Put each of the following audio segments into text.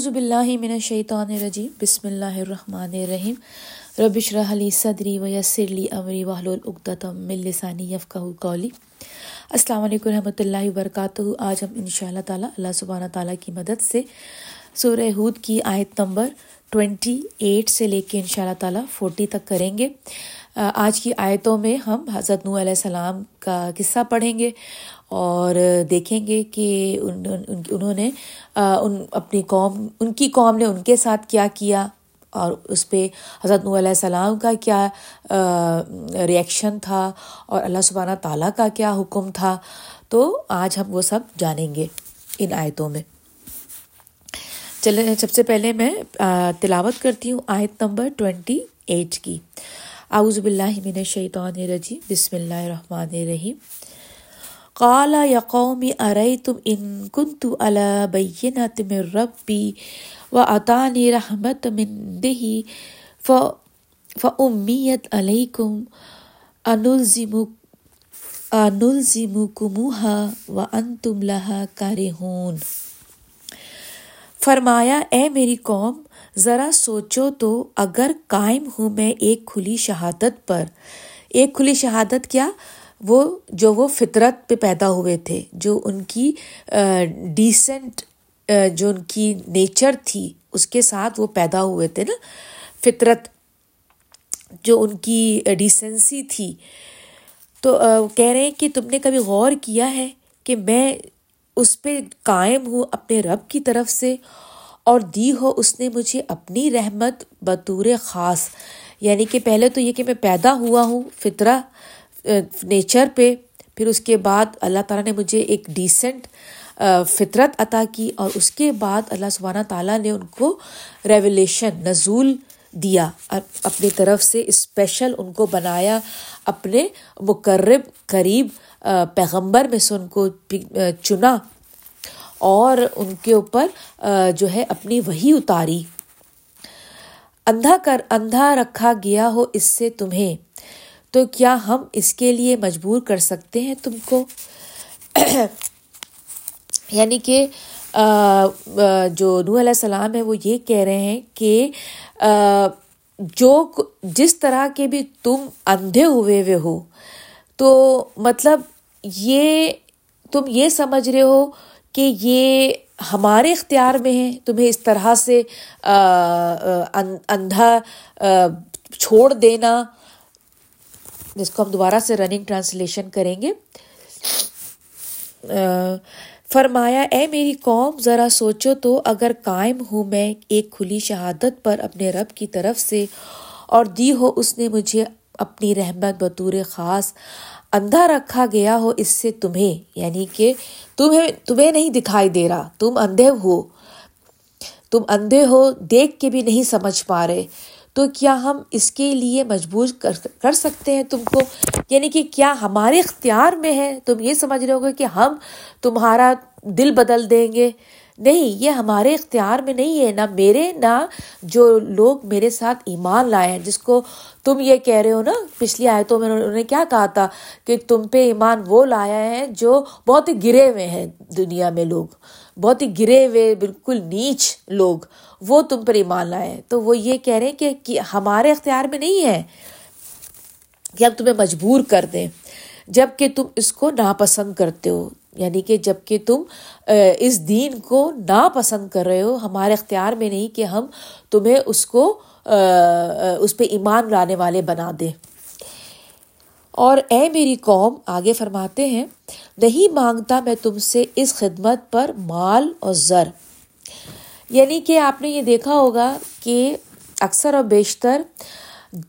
اعوذ باللہ من الشیطان الرجیم، بسم اللہ الرحمن الرحیم۔ ربش رحلی صدری و یسرلی امری واہل العقدم من لسانی یفقہ قولی۔ السلام علیکم رحمۃ اللہ وبرکاتہ۔ آج ہم انشاء اللہ تعالیٰ اللہ سبحانہ تعالیٰ کی مدد سے سورہ ہود کی آیت نمبر ٹوینٹی ایٹ سے لے کے ان شاء اللہ تعالیٰ فورٹی تک کریں گے۔ آج کی آیتوں میں ہم حضرت نو علیہ السلام کا قصہ پڑھیں گے اور دیکھیں گے کہ ان انہوں نے ان اپنی قوم، ان کی قوم نے ان کے ساتھ کیا کیا اور اس پہ حضرت نو علیہ السلام کا کیا ریئیکشن تھا اور اللہ سبحانہ تعالیٰ کا کیا حکم تھا۔ تو آج ہم وہ سب جانیں گے ان آیتوں میں۔ چلے، سب سے پہلے میں تلاوت کرتی ہوں آیت نمبر ٹوینٹی ایٹ کی۔ اعوذ باللہ من الشیطان الرجیم، بسم اللہ الرحمن الرحیم۔ قال یا قوم ارأیتم ان کنت علی بینات من ربی و عطانی رحمت من دہی فامیت علیکم انلزم انلزمکموها وانتم لها کارہون۔ فرمایا، اے میری قوم، ذرا سوچو تو اگر قائم ہوں میں ایک کھلی شہادت پر۔ ایک کھلی شہادت کیا؟ وہ جو وہ فطرت پہ پیدا ہوئے تھے، جو ان کی ڈیسنٹ جو ان کی نیچر تھی، اس کے ساتھ وہ پیدا ہوئے تھے نا۔ فطرت جو ان کی ڈیسنسی تھی۔ تو کہہ رہے ہیں کہ تم نے کبھی غور کیا ہے کہ میں اس پہ قائم ہوں اپنے رب کی طرف سے اور دی ہو اس نے مجھے اپنی رحمت بطور خاص۔ یعنی کہ پہلے تو یہ کہ میں پیدا ہوا ہوں فطرہ نیچر پہ، پھر اس کے بعد اللہ تعالیٰ نے مجھے ایک ڈیسنٹ فطرت عطا کی اور اس کے بعد اللہ سبحانہ تعالیٰ نے ان کو ریولیشن نزول دیا اپنی طرف سے اسپیشل ان کو بنایا، اپنے مقرب، قریب پیغمبر میں سے ان کو چنا اور ان کے اوپر جو ہے اپنی وہی اتاری۔ اندھا کر، اندھا رکھا گیا ہو اس سے تمہیں، تو کیا ہم اس کے لیے مجبور کر سکتے ہیں تم کو؟ یعنی کہ جو نو علیہ السلام ہے، وہ یہ کہہ رہے ہیں کہ جو جس طرح کے بھی تم اندھے ہوئے ہوئے ہو، تو مطلب یہ، تم یہ سمجھ رہے ہو کہ یہ ہمارے اختیار میں ہے تمہیں اس طرح سے اندھا چھوڑ دینا۔ جس کو ہم دوبارہ سے رننگ ٹرانسلیشن کریں گے۔ فرمایا، اے میری قوم، ذرا سوچو تو اگر قائم ہوں میں ایک کھلی شہادت پر اپنے رب کی طرف سے اور دی ہو اس نے مجھے اپنی رحمت بطور خاص اندھا رکھا گیا ہو، اس سے تمہیں یعنی کہ تمہیں تمہیں نہیں دکھائی دے رہا، تم اندھے ہو، تم اندھے ہو، دیکھ کے بھی نہیں سمجھ پا رہے۔ تو کیا ہم اس کے لیے مجبور کر سکتے ہیں تم کو؟ یعنی کہ کیا ہمارے اختیار میں ہے؟ تم یہ سمجھ رہے ہو گے کہ ہم تمہارا دل بدل دیں گے۔ نہیں، یہ ہمارے اختیار میں نہیں ہے، نہ میرے، نہ جو لوگ میرے ساتھ ایمان لائے ہیں۔ جس کو تم یہ کہہ رہے ہو نا، پچھلی آیتوں میں انہوں نے کیا کہا تھا کہ تم پہ ایمان وہ لایا ہے جو بہت ہی گرے ہوئے ہیں دنیا میں لوگ۔ بہت ہی گرے ہوئے، بالکل نیچ لوگ وہ تم پر ایمان لائے ہیں۔ تو وہ یہ کہہ رہے ہیں کہ ہمارے اختیار میں نہیں ہے کہ ہم تمہیں مجبور کر دیں جبکہ تم اس کو ناپسند کرتے ہو۔ یعنی کہ جبکہ تم اس دین کو ناپسند کر رہے ہو، ہمارے اختیار میں نہیں کہ ہم تمہیں اس کو اس پہ ایمان لانے والے بنا دیں۔ اور اے میری قوم، آگے فرماتے ہیں، نہیں مانگتا میں تم سے اس خدمت پر مال اور زر۔ یعنی کہ آپ نے یہ دیکھا ہوگا کہ اکثر اور بیشتر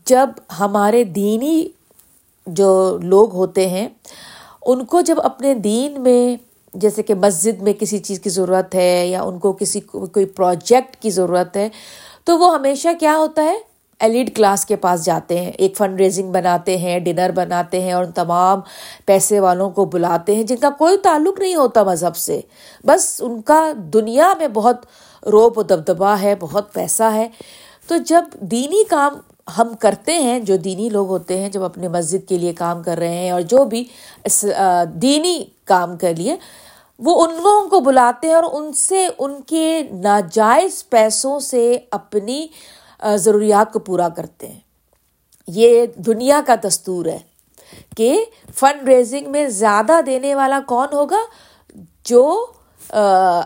جب ہمارے دینی جو لوگ ہوتے ہیں ان کو جب اپنے دین میں جیسے کہ مسجد میں کسی چیز کی ضرورت ہے یا ان کو کسی کوئی پروجیکٹ کی ضرورت ہے، تو وہ ہمیشہ کیا ہوتا ہے؟ ایلیڈ کلاس کے پاس جاتے ہیں، ایک فنڈ ریزنگ بناتے ہیں ڈنر بناتے ہیں اور ان تمام پیسے والوں کو بلاتے ہیں، جن کا کوئی تعلق نہیں ہوتا مذہب سے۔ بس ان کا دنیا میں بہت روپ و دبدبا ہے، بہت پیسہ ہے۔ تو جب دینی کام ہم کرتے ہیں، جو دینی لوگ ہوتے ہیں، جب اپنے مسجد کے لیے کام کر رہے ہیں اور جو بھی دینی کام کر لیے، وہ ان لوگوں کو بلاتے ہیں اور ان سے ان کے ناجائز پیسوں سے اپنی ضروریات کو پورا کرتے ہیں۔ یہ دنیا کا دستور ہے کہ فنڈ ریزنگ میں زیادہ دینے والا کون ہوگا؟ جو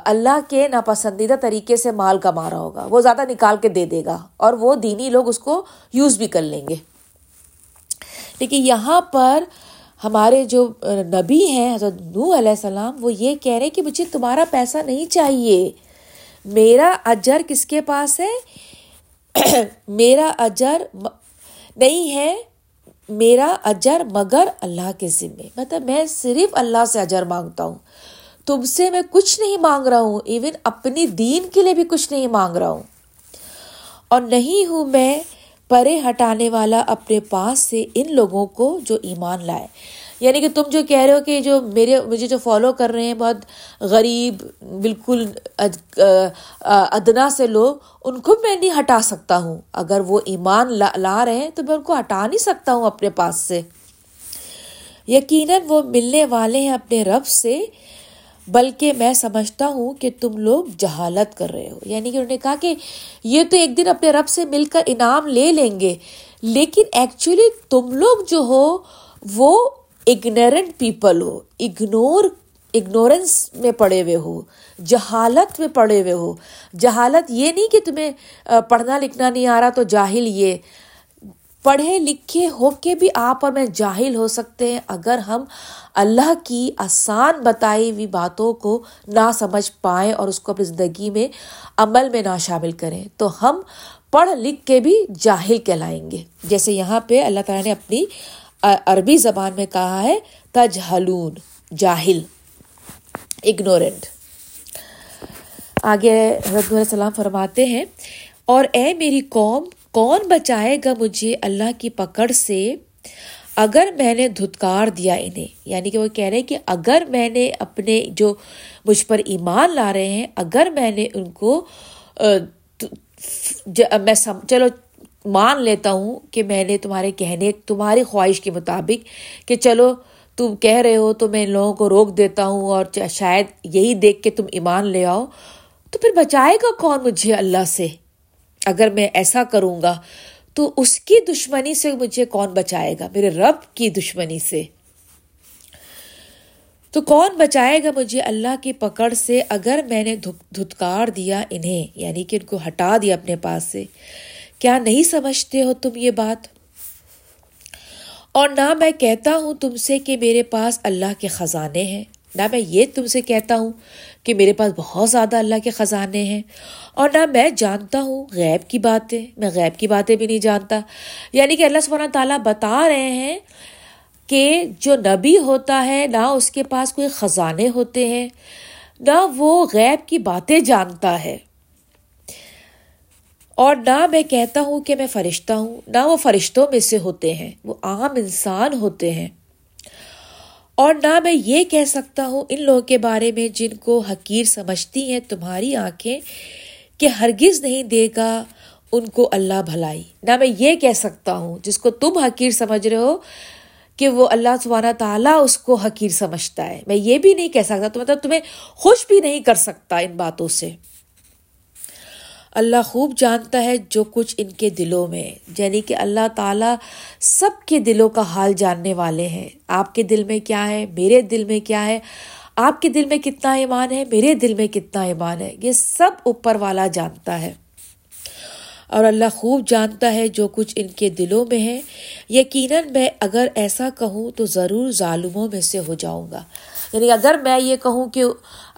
اللہ کے ناپسندیدہ طریقے سے مال کما رہا ہوگا۔ وہ زیادہ نکال کے دے دے گا اور وہ دینی لوگ اس کو یوز بھی کر لیں گے۔ لیکن یہاں پر ہمارے جو نبی ہیں، حضرت نو علیہ السلام، وہ یہ کہہ رہے کہ مجھے تمہارا پیسہ نہیں چاہیے۔ میرا اجر کس کے پاس ہے؟ میرا اجر نہیں ہے۔ میرا اجر مگر اللہ کے ذمے۔ مطلب میں صرف اللہ سے اجر مانگتا ہوں۔ تم سے میں کچھ نہیں مانگ رہا ہوں ایون اپنی دین کے لیے بھی کچھ نہیں مانگ رہا ہوں۔ اور نہیں ہوں میں پرے ہٹانے والا اپنے پاس سے ان لوگوں کو جو ایمان لائے۔ یعنی کہ تم جو کہہ رہے ہو کہ جو میرے، مجھے جو فالو کر رہے ہیں بہت غریب، بالکل ادنا سے لوگ، ان کو میں نہیں ہٹا سکتا ہوں۔ اگر وہ ایمان لا رہے ہیں تو میں ان کو ہٹا نہیں سکتا ہوں اپنے پاس سے۔ یقیناً وہ ملنے والے ہیں اپنے رب سے۔ بلکہ میں سمجھتا ہوں کہ تم لوگ جہالت کر رہے ہو۔ یعنی کہ انہوں نے کہا کہ یہ تو ایک دن اپنے رب سے مل کر انعام لے لیں گے، لیکن ایکچولی تم لوگ جو ہو، وہ اگنورنٹ پیپل ہو اگنور اگنورینس میں پڑے ہوئے ہو، جہالت میں پڑے ہوئے ہو۔ جہالت یہ نہیں کہ تمہیں پڑھنا لکھنا نہیں آ رہا تو جاہل یہ۔ پڑھے لکھے ہو کے بھی آپ اور میں جاہل ہو سکتے ہیں اگر ہم اللہ کی آسان بتائی ہوئی باتوں کو نہ سمجھ پائیں اور اس کو اپنی زندگی میں عمل میں نہ شامل کریں تو ہم پڑھ لکھ کے بھی جاہل کہلائیں گے۔ جیسے یہاں پہ اللہ تعالیٰ نے اپنی عربی زبان میں کہا ہے، تجہلون، جاہل اگنورینٹ آگے حضرت السلام فرماتے ہیں، اور اے میری قوم کون بچائے گا مجھے اللہ کی پکڑ سے اگر میں نے دھتکار دیا انہیں؟ یعنی کہ وہ کہہ رہے کہ اگر میں نے اپنے جو مجھ پر ایمان لا رہے ہیں، اگر میں نے ان کو میں چلو، مان لیتا ہوں کہ میں نے تمہارے کہنے، تمہاری خواہش کے مطابق کہ چلو، تم کہہ رہے ہو تو میں ان لوگوں کو روک دیتا ہوں اور شاید یہی دیکھ کے تم ایمان لے آؤ۔ تو پھر بچائے گا کون مجھے اللہ سے؟ اگر میں ایسا کروں گا تو اس کی دشمنی سے مجھے کون بچائے گا؟ میرے رب کی دشمنی سے۔ تو کون بچائے گا مجھے اللہ کی پکڑ سے اگر میں نے دھتکار دیا انہیں یعنی کہ ان کو ہٹا دیا اپنے پاس سے؟ کیا نہیں سمجھتے ہو تم یہ بات؟ اور نہ میں کہتا ہوں تم سے کہ میرے پاس اللہ کے خزانے ہیں، نہ میں یہ تم سے کہتا ہوں کہ میرے پاس بہت زیادہ اللہ کے خزانے ہیں اور نہ میں جانتا ہوں غیب کی باتیں، میں غیب کی باتیں بھی نہیں جانتا۔ یعنی کہ اللہ سبحانہ تعالیٰ بتا رہے ہیں کہ جو نبی ہوتا ہے، نہ اس کے پاس کوئی خزانے ہوتے ہیں، نہ وہ غیب کی باتیں جانتا ہے۔ اور نہ میں کہتا ہوں کہ میں فرشتہ ہوں، نہ وہ فرشتوں میں سے ہوتے ہیں، وہ عام انسان ہوتے ہیں۔ اور نہ میں یہ کہہ سکتا ہوں ان لوگوں کے بارے میں جن کو حقیر سمجھتی ہیں، تمہاری آنکھیں کہ ہرگز نہیں دے گا ان کو اللہ بھلائی۔ نہ میں یہ کہہ سکتا ہوں، جس کو تم حقیر سمجھ رہے ہو، کہ وہ اللہ سبحانہ تعالیٰ اس کو حقیر سمجھتا ہے۔ میں یہ بھی نہیں کہہ سکتا، تو مطلب تمہیں خوش بھی نہیں کر سکتا ان باتوں سے۔ اللہ خوب جانتا ہے جو کچھ ان کے دلوں میں۔ یعنی کہ اللہ تعالیٰ سب کے دلوں کا حال جاننے والے ہیں۔ آپ کے دل میں کیا ہے؟ میرے دل میں کیا ہے؟ آپ کے دل میں کتنا ایمان ہے؟ میرے دل میں کتنا ایمان ہے؟ یہ سب اوپر والا جانتا ہے۔ اور اللہ خوب جانتا ہے جو کچھ ان کے دلوں میں ہے۔ یقیناً میں اگر ایسا کہوں تو ضرور ظالموں میں سے ہو جاؤں گا۔ یعنی اگر میں یہ کہوں کہ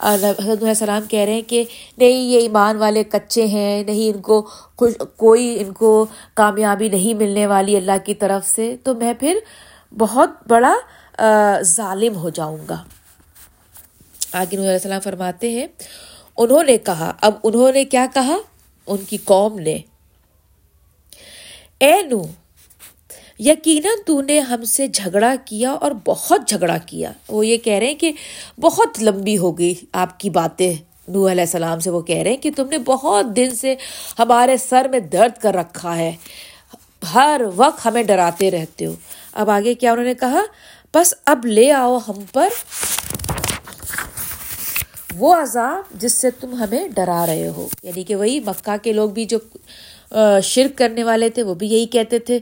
حضرت علیہ السلام کہہ رہے ہیں کہ نہیں، یہ ایمان والے کچے ہیں، نہیں، ان کو کوئی ان کو کامیابی نہیں ملنے والی اللہ کی طرف سے، تو میں پھر بہت بڑا ظالم ہو جاؤں گا۔ آگے علیہ السلام فرماتے ہیں، انہوں نے کہا، اب انہوں نے کیا کہا؟ ان کی قوم نے، اے نو یقیناً تو نے ہم سے جھگڑا کیا اور بہت جھگڑا کیا۔ وہ یہ کہہ رہے ہیں کہ بہت لمبی ہو گئی آپ کی باتیں۔ نو علیہ السلام سے وہ کہہ رہے ہیں کہ تم نے بہت دن سے ہمارے سر میں درد کر رکھا ہے۔ ہر وقت ہمیں ڈراتے رہتے ہو۔ اب آگے کیا انہوں نے کہا؟ بس اب لے آؤ ہم پر وہ عذاب جس سے تم ہمیں ڈرا رہے ہو۔ یعنی کہ وہی مکہ کے لوگ بھی جو شرک کرنے والے تھے، وہ بھی یہی کہتے تھے۔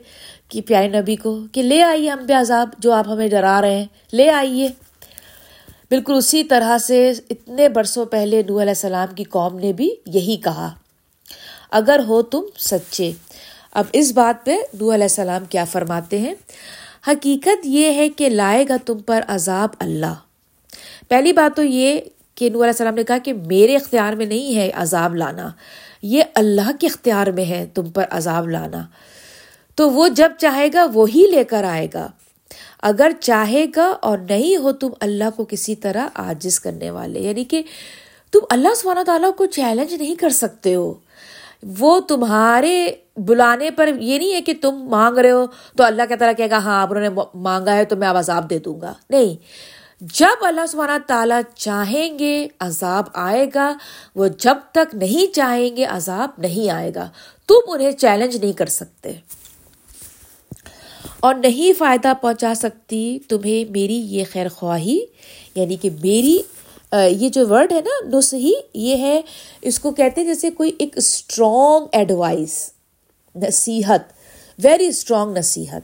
کہ پیارے نبی کو کہ لے آئیے ہم پہ عذاب جو آپ ہمیں ڈرا رہے ہیں، لے آئیے۔ بالکل اسی طرح سے اتنے برسوں پہلے نو علیہ السلام کی قوم نے بھی یہی کہا۔ اگر ہو تم سچے۔ اب اس بات پہ نو علیہ السلام کیا فرماتے ہیں؟ حقیقت یہ ہے کہ لائے گا تم پر عذاب اللہ۔ پہلی بات تو یہ کہ نور علیہ السلام نے کہا کہ میرے اختیار میں نہیں ہے عذاب لانا۔ یہ اللہ کے اختیار میں ہے تم پر عذاب لانا۔ تو وہ جب چاہے گا وہی لے کر آئے گا۔ اگر چاہے گا اور نہیں ہو تم اللہ کو کسی طرح آجز کرنے والے۔ یعنی کہ تم اللہ سبحانہ تعالیٰ کو چیلنج نہیں کر سکتے ہو۔ وہ تمہارے بلانے پر یہ نہیں ہے کہ تم مانگ رہے ہو تو اللہ کی طرح کہے گا ہاں آپ انہوں نے مانگا ہے تو میں اب عذاب دے دوں گا۔ نہیں، جب اللہ سبحانہ تعالیٰ چاہیں گے عذاب آئے گا، وہ جب تک نہیں چاہیں گے عذاب نہیں آئے گا۔ تم انہیں چیلنج نہیں کر سکتے۔ اور نہیں فائدہ پہنچا سکتی تمہیں میری یہ خیر خواہی یعنی کہ میری یہ جو ورڈ ہے نا نسحی یہ ہے، اس کو کہتے ہیں جیسے کوئی ایک اسٹرانگ ایڈوائس نصیحت ویری اسٹرانگ نصیحت۔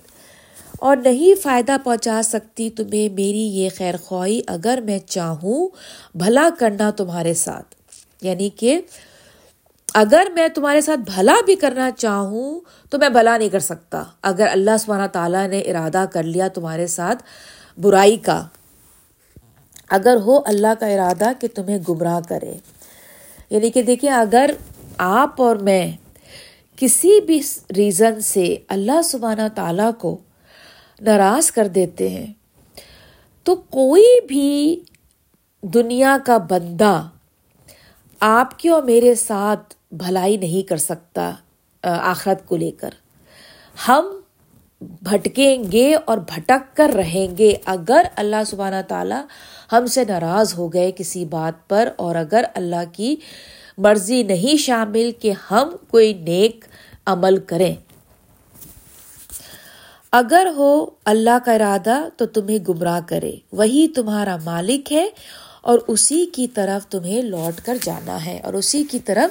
اور نہیں فائدہ پہنچا سکتی تمہیں میری یہ خیر خواہی، اگر میں چاہوں بھلا کرنا تمہارے ساتھ۔ یعنی کہ اگر میں تمہارے ساتھ بھلا بھی کرنا چاہوں تو میں بھلا نہیں کر سکتا۔ اگر اللہ سبحانہ تعالیٰ نے ارادہ کر لیا تمہارے ساتھ برائی کا، اگر ہو اللہ کا ارادہ کہ تمہیں گمراہ کرے۔ یعنی کہ دیکھیے اگر آپ اور میں کسی بھی ریزن سے اللہ سبحانہ تعالیٰ کو ناراض کر دیتے ہیں، تو کوئی بھی دنیا کا بندہ آپ کے اور میرے ساتھ بھلائی نہیں کر سکتا آخرت کو لے کر۔ ہم بھٹکیں گے اور بھٹک کر رہیں گے اگر اللہ سبحانہ تعالیٰ ہم سے ناراض ہو گئے کسی بات پر اور اگر اللہ کی مرضی نہیں شامل کہ ہم کوئی نیک عمل کریں۔ اگر ہو اللہ کا ارادہ تو تمہیں گمراہ کرے، وہی تمہارا مالک ہے اور اسی کی طرف تمہیں لوٹ کر جانا ہے، اور اسی کی طرف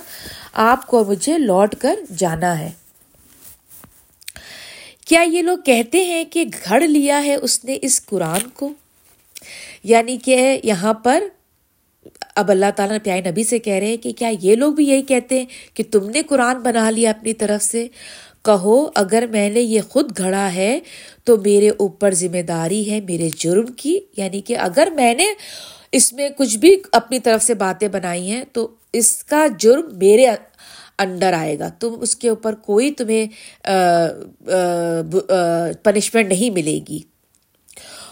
آپ کو مجھے لوٹ کر جانا ہے۔ کیا یہ لوگ کہتے ہیں کہ گھڑ لیا ہے اس نے اس قرآن کو؟ یعنی کہ یہاں پر اب اللہ تعالیٰ پیارے نبی سے کہہ رہے ہیں کہ کیا یہ لوگ بھی یہی کہتے ہیں کہ تم نے قرآن بنا لیا اپنی طرف سے؟ کہو، اگر میں نے یہ خود گھڑا ہے تو میرے اوپر ذمہ داری ہے، میرے جرم کی یعنی کہ اگر میں نے اس میں کچھ بھی اپنی طرف سے باتیں بنائی ہیں، تو اس کا جرم میرے انڈر آئے گا۔ تم اس کے اوپر کوئی تمہیں پنشمنٹ نہیں ملے گی۔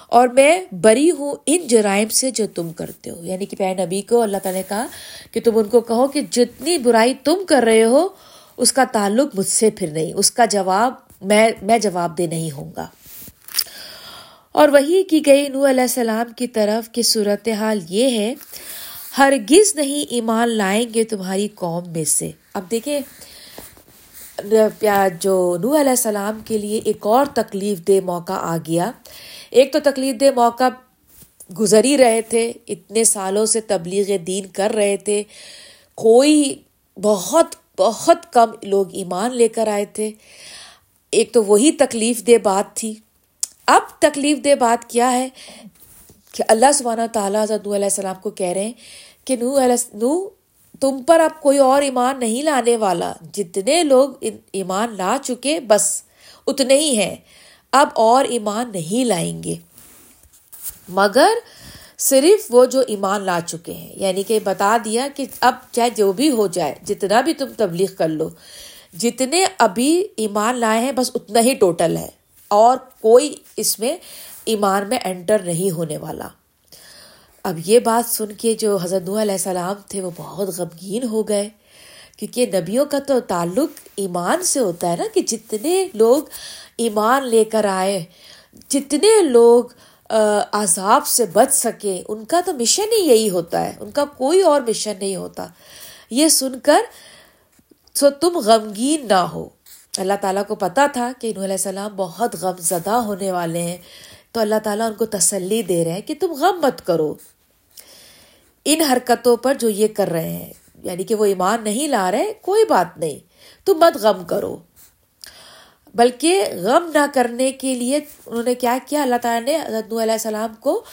اور میں بری ہوں ان جرائم سے جو تم کرتے ہو۔ یعنی کہ پہ نبی کو اللہ تعالیٰ نے کہا کہ تم ان کو کہو کہ جتنی برائی تم کر رہے ہو، اس کا تعلق مجھ سے پھر نہیں، اس کا جواب میں میں جواب دہ نہیں ہوں گا۔ اور وہی کی گئی نو علیہ السلام کی طرف کی صورت حال یہ ہے، ہرگز نہیں ایمان لائیں گے تمہاری قوم میں سے۔ اب دیکھیں جو نو علیہ السلام کے لیے ایک اور تکلیف دہ موقع آ گیا۔ ایک تو تکلیف دہ موقع گزر ہی رہے تھے، اتنے سالوں سے تبلیغ دین کر رہے تھے۔ کوئی بہت بہت کم لوگ ایمان لے کر آئے تھے۔ ایک تو وہی تکلیف دہ بات تھی اب تکلیف دہ بات کیا ہے کہ اللہ سبحانہ تعالیٰ حضرت نو علیہ السلام کو کہہ رہے ہیں کہ نو علیہ نو تم پر اب کوئی اور ایمان نہیں لانے والا۔ جتنے لوگ ایمان لا چکے، بس اتنے ہی ہیں۔ اب اور ایمان نہیں لائیں گے۔ مگر صرف وہ جو ایمان لا چکے ہیں۔ یعنی کہ بتا دیا کہ اب چاہے جو بھی ہو جائے، جتنا بھی تم تبلیغ کر لو، جتنے ابھی ایمان لائے ہیں، بس اتنا ہی ٹوٹل ہے۔ اور کوئی اس میں ایمان میں انٹر نہیں ہونے والا۔ اب یہ بات سن کے جو حضرت علیہ السلام تھے وہ بہت غمگین ہو گئے، کیونکہ نبیوں کا تو تعلق ایمان سے ہوتا ہے نا کہ جتنے لوگ ایمان لے کر آئے، جتنے لوگ عذاب سے بچ سکے، ان کا تو مشن ہی یہی ہوتا ہے، ان کا کوئی اور مشن نہیں ہوتا۔ یہ سن کر تو تم غمگین نہ ہو۔ اللہ تعالیٰ کو پتا تھا کہ انہوں علیہ السلام بہت غم زدہ ہونے والے ہیں۔ تو اللہ تعالیٰ ان کو تسلی دے رہے ہیں کہ تم غم مت کرو۔ ان حرکتوں پر جو یہ کر رہے ہیں یعنی کہ وہ ایمان نہیں لا رہے، کوئی بات نہیں۔ تم مت غم کرو۔ بلکہ غم نہ کرنے کے لیے انہوں نے کیا کیا؟ اللہ تعالیٰ نے حضرت علیہ السلام کو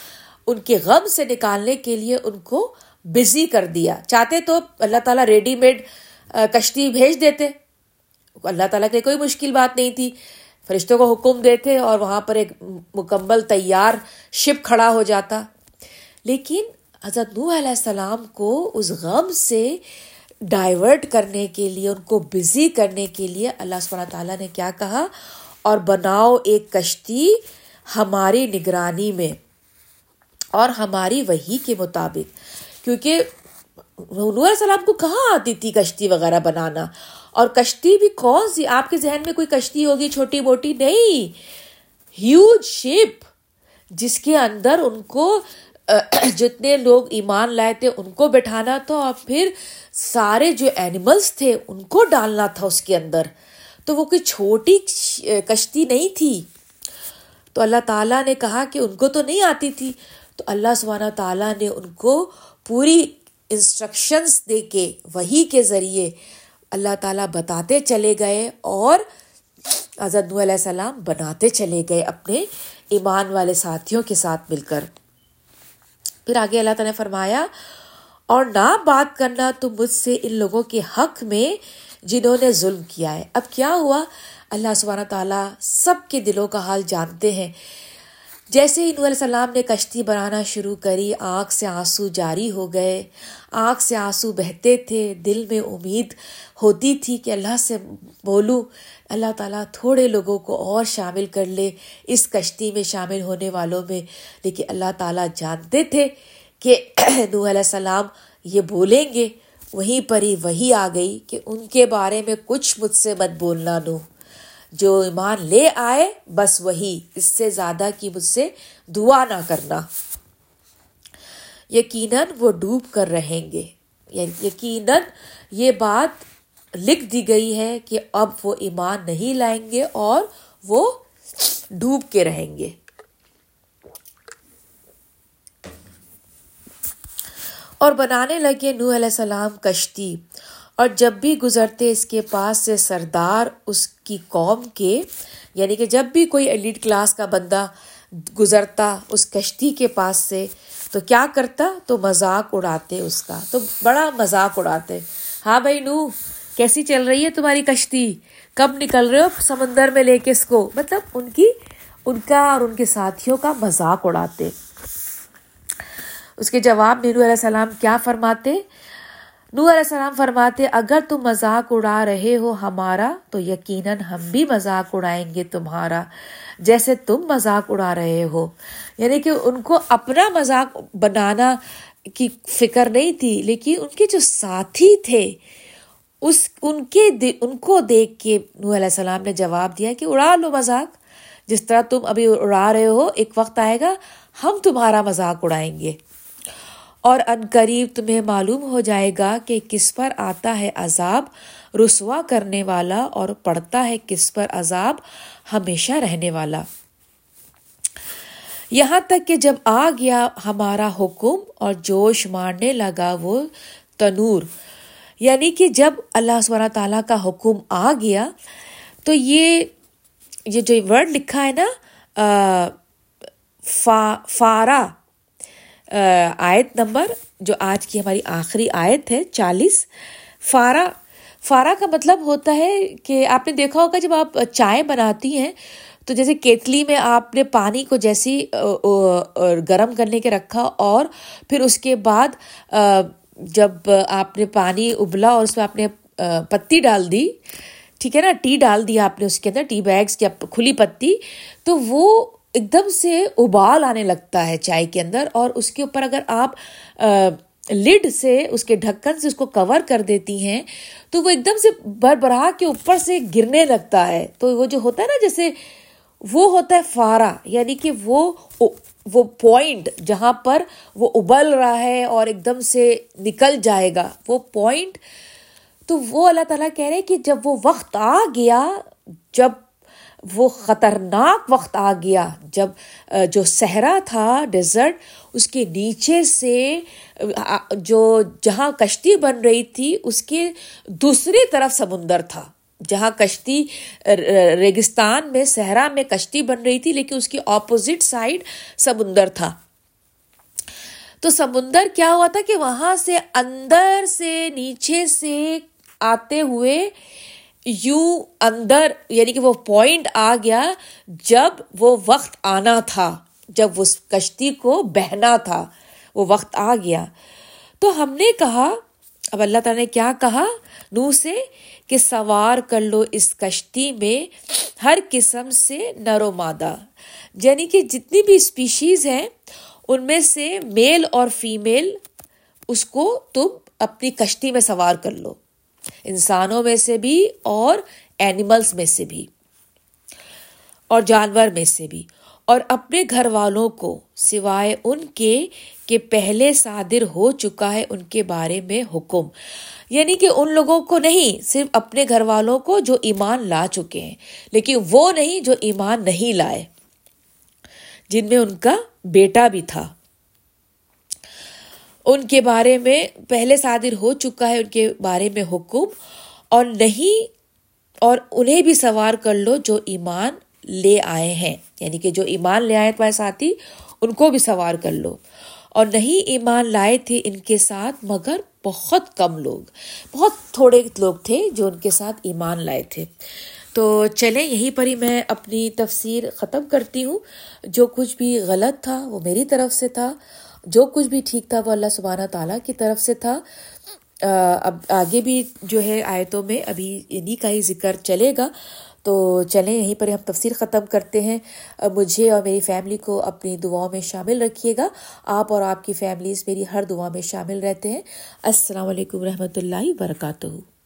ان کے غم سے نکالنے کے لیے ان کو بزی کر دیا۔ چاہتے تو اللہ تعالیٰ ریڈی میڈ کشتی بھیج دیتے۔ اللہ تعالیٰ کے کوئی مشکل بات نہیں تھی۔ فرشتوں کو حکم دیتے اور وہاں پر ایک مکمل تیار شپ کھڑا ہو جاتا۔ لیکن حضرت نوح علیہ السلام کو اس غم سے ڈائیورٹ کرنے کے لیے، ان کو بزی کرنے کے لیے اللہ سب تعالیٰ نے کیا کہا؟ اور بناؤ ایک کشتی ہماری نگرانی میں اور ہماری وہی کے مطابق۔ کیونکہ علیہ السلام کو کہاں آتی تھی کشتی وغیرہ بنانا؟ اور کشتی بھی کون سی؟ آپ کے ذہن میں کوئی کشتی ہوگی چھوٹی موٹی؟ نہیں. ہیوج شپ جس کے اندر ان کو جتنے لوگ ایمان لائے تھے، ان کو بٹھانا تھا اور پھر سارے جو اینیملس تھے، ان کو ڈالنا تھا اس کے اندر. تو وہ کوئی چھوٹی کشتی نہیں تھی. تو اللہ تعالیٰ نے کہا کہ ان کو تو نہیں آتی تھی. تو اللہ سبحانہ تعالیٰ نے ان کو پوری انسٹرکشنس دے کے، وہی کے ذریعے اللہ تعالیٰ بتاتے چلے گئے اور حضرت علیہ السلام بناتے چلے گئے اپنے ایمان والے ساتھیوں کے ساتھ مل کر۔ پھر آگے اللہ تعالیٰ نے فرمایا، اور نہ بات کرنا تم مجھ سے ان لوگوں کے حق میں جنہوں نے ظلم کیا ہے۔ اب کیا ہوا؟ اللہ سبحانہ تعالیٰ سب کے دلوں کا حال جانتے ہیں۔ جیسے ہی علیہ السلام نے کشتی بنانا شروع کری آنکھ سے آنسو جاری ہو گئے۔ آنکھ سے آنسو بہتے تھے، دل میں امید ہوتی تھی کہ اللہ سے بولوں۔ اللہ تعالیٰ تھوڑے لوگوں کو اور شامل کر لے۔ اس کشتی میں شامل ہونے والوں میں لیکن اللہ تعالیٰ جانتے تھے کہ نو علیہ السلام یہ بولیں گے۔ وہیں پر ہی وہی آ گئی کہ ان کے بارے میں کچھ مجھ سے مت بولنا نو۔ جو ایمان لے آئے، بس وہی، اس سے زیادہ کی مجھ سے دعا نہ کرنا۔ یقیناً وہ ڈوب کر رہیں گے۔ یعنی یقیناً یہ بات لکھ دی گئی ہے کہ اب وہ ایمان نہیں لائیں گے اور وہ ڈوب کے رہیں گے۔ اور بنانے لگے نو علیہ السلام کشتی۔ اور جب بھی گزرتے اس کے پاس سے سردار، اس کی قوم کے یعنی کہ جب بھی کوئی ایلیٹ کلاس کا بندہ گزرتا اس کشتی کے پاس سے، تو کیا کرتا؟ تو مذاق اڑاتے اس کا، تو بڑا مذاق اڑاتے ہاں بھائی نو، کیسی چل رہی ہے تمہاری کشتی؟ کب نکل رہے ہو سمندر میں لے کے اس کو؟ مطلب ان کی، ان کا اور ان کے ساتھیوں کا مذاق اڑاتے۔ اس کے جواب نیرو علیہ السلام کیا فرماتے؟ نو علیہ السلام فرماتے، اگر تم مذاق اڑا رہے ہو ہمارا، تو یقیناً ہم بھی مذاق اڑائیں گے تمہارا، جیسے تم مذاق اڑا رہے ہو۔ یعنی کہ ان کو اپنا مذاق بنانا کی فکر نہیں تھی، لیکن ان کے جو ساتھی تھے، اس، ان کے ان کو دیکھ کے نو علیہ السلام نے جواب دیا کہ اڑا لو مذاق۔ جس طرح تم ابھی اڑا رہے ہو، ایک وقت آئے گا، ہم تمہارا مذاق اڑائیں گے۔ اور ان قریب تمہیں معلوم ہو جائے گا کہ کس پر آتا ہے عذاب، رسوا کرنے والا اور پڑتا ہے کس پر عذاب، ہمیشہ رہنے والا۔ یہاں تک کہ جب آ گیا ہمارا حکم اور جوش مارنے لگا وہ تنور۔ یعنی کہ جب اللہ سب تعالیٰ کا حکم آ گیا، تو یہ یہ جو ورڈ لکھا ہے نا فا، فارا آیت نمبر، جو آج کی ہماری آخری آیت ہے، چالیس۔ فارا فارا کا مطلب ہوتا ہے کہ آپ نے دیکھا ہوگا جب آپ چائے بناتی ہیں، تو جیسے کیتلی میں آپ نے پانی کو جیسی گرم کرنے کے رکھا اور پھر اس کے بعد جب آپ نے پانی ابلا اور اس میں آپ نے پتی ڈال دی، ٹھیک ہے نا، ٹی ڈال دیا آپ نے اس کے اندر، ٹی بیگس کی کھلی پتی، تو وہ ایک دم سے ابال آنے لگتا ہے چائے کے اندر اور اس کے اوپر اگر آپ لڈ سے اس کے ڈھکن سے اس کو کور کر دیتی ہیں، تو وہ ایک دم سے بر برا کے اوپر سے گرنے لگتا ہے۔ تو وہ جو ہوتا ہے نا، جیسے وہ ہوتا ہے فارا یعنی کہ وہ وہ پوائنٹ جہاں پر وہ ابل رہا ہے اور ایک دم سے نکل جائے گا۔ وہ پوائنٹ، تو وہ اللہ تعالیٰ کہہ رہے کہ جب وہ وقت آ گیا، جب وہ خطرناک وقت آ گیا جب جو صحرا تھا، ڈیزرٹ، اس کے نیچے سے جو جہاں کشتی بن رہی تھی، اس کے دوسری طرف سمندر تھا۔ جہاں کشتی ریگستان میں، صحرا میں کشتی بن رہی تھی، لیکن اس کی اپوزٹ سائڈ سمندر تھا۔ تو سمندر کیا ہوا تھا کہ وہاں سے اندر سے نیچے سے آتے ہوئے یوں اندر یعنی کہ وہ پوائنٹ آ گیا جب وہ وقت آنا تھا، جب اس کشتی کو بہنا تھا، وہ وقت آ گیا۔ تو ہم نے کہا، اب اللہ تعالیٰ نے کیا کہا؟ نو سے کہ سوار کر لو اس کشتی میں ہر قسم سے نر و مادہ۔ یعنی کہ جتنی بھی اسپیشیز ہیں، ان میں سے میل اور فیمیل اس کو تم اپنی کشتی میں سوار کر لو۔ انسانوں میں سے بھی اور اینیملس میں سے بھی اور جانور میں سے بھی اور اپنے گھر والوں کو سوائے ان کے کہ پہلے صادر ہو چکا ہے ان کے بارے میں حکم۔ یعنی کہ ان لوگوں کو نہیں، صرف اپنے گھر والوں کو جو ایمان لا چکے ہیں، لیکن وہ نہیں جو ایمان نہیں لائے، جن میں ان کا بیٹا بھی تھا۔ ان کے بارے میں پہلے صادر ہو چکا ہے ان کے بارے میں حکم، اور نہیں، اور انہیں بھی سوار کر لو جو ایمان لے آئے ہیں۔ یعنی کہ جو ایمان لے آئے تمہارے ساتھی، ان کو بھی سوار کر لو۔ اور نہیں، ایمان لائے تھے ان کے ساتھ، مگر بہت کم لوگ۔ بہت تھوڑے لوگ تھے جو ان کے ساتھ ایمان لائے تھے۔ تو چلیں، یہیں پر ہی میں اپنی تفسیر ختم کرتی ہوں۔ جو کچھ بھی غلط تھا، وہ میری طرف سے تھا۔ جو کچھ بھی ٹھیک تھا وہ اللہ سبحانہ تعالیٰ کی طرف سے تھا۔ اب آگے بھی جو ہے آیتوں میں ابھی انہیں کا ہی ذکر چلے گا۔ تو چلیں، یہیں پر ہم تفسیر ختم کرتے ہیں۔ مجھے اور میری فیملی کو اپنی دعاؤں میں شامل رکھیے گا۔ آپ اور آپ کی فیملیز میری ہر دعا میں شامل رہتے ہیں۔ السلام علیکم رحمۃ اللہ وبرکاتہ۔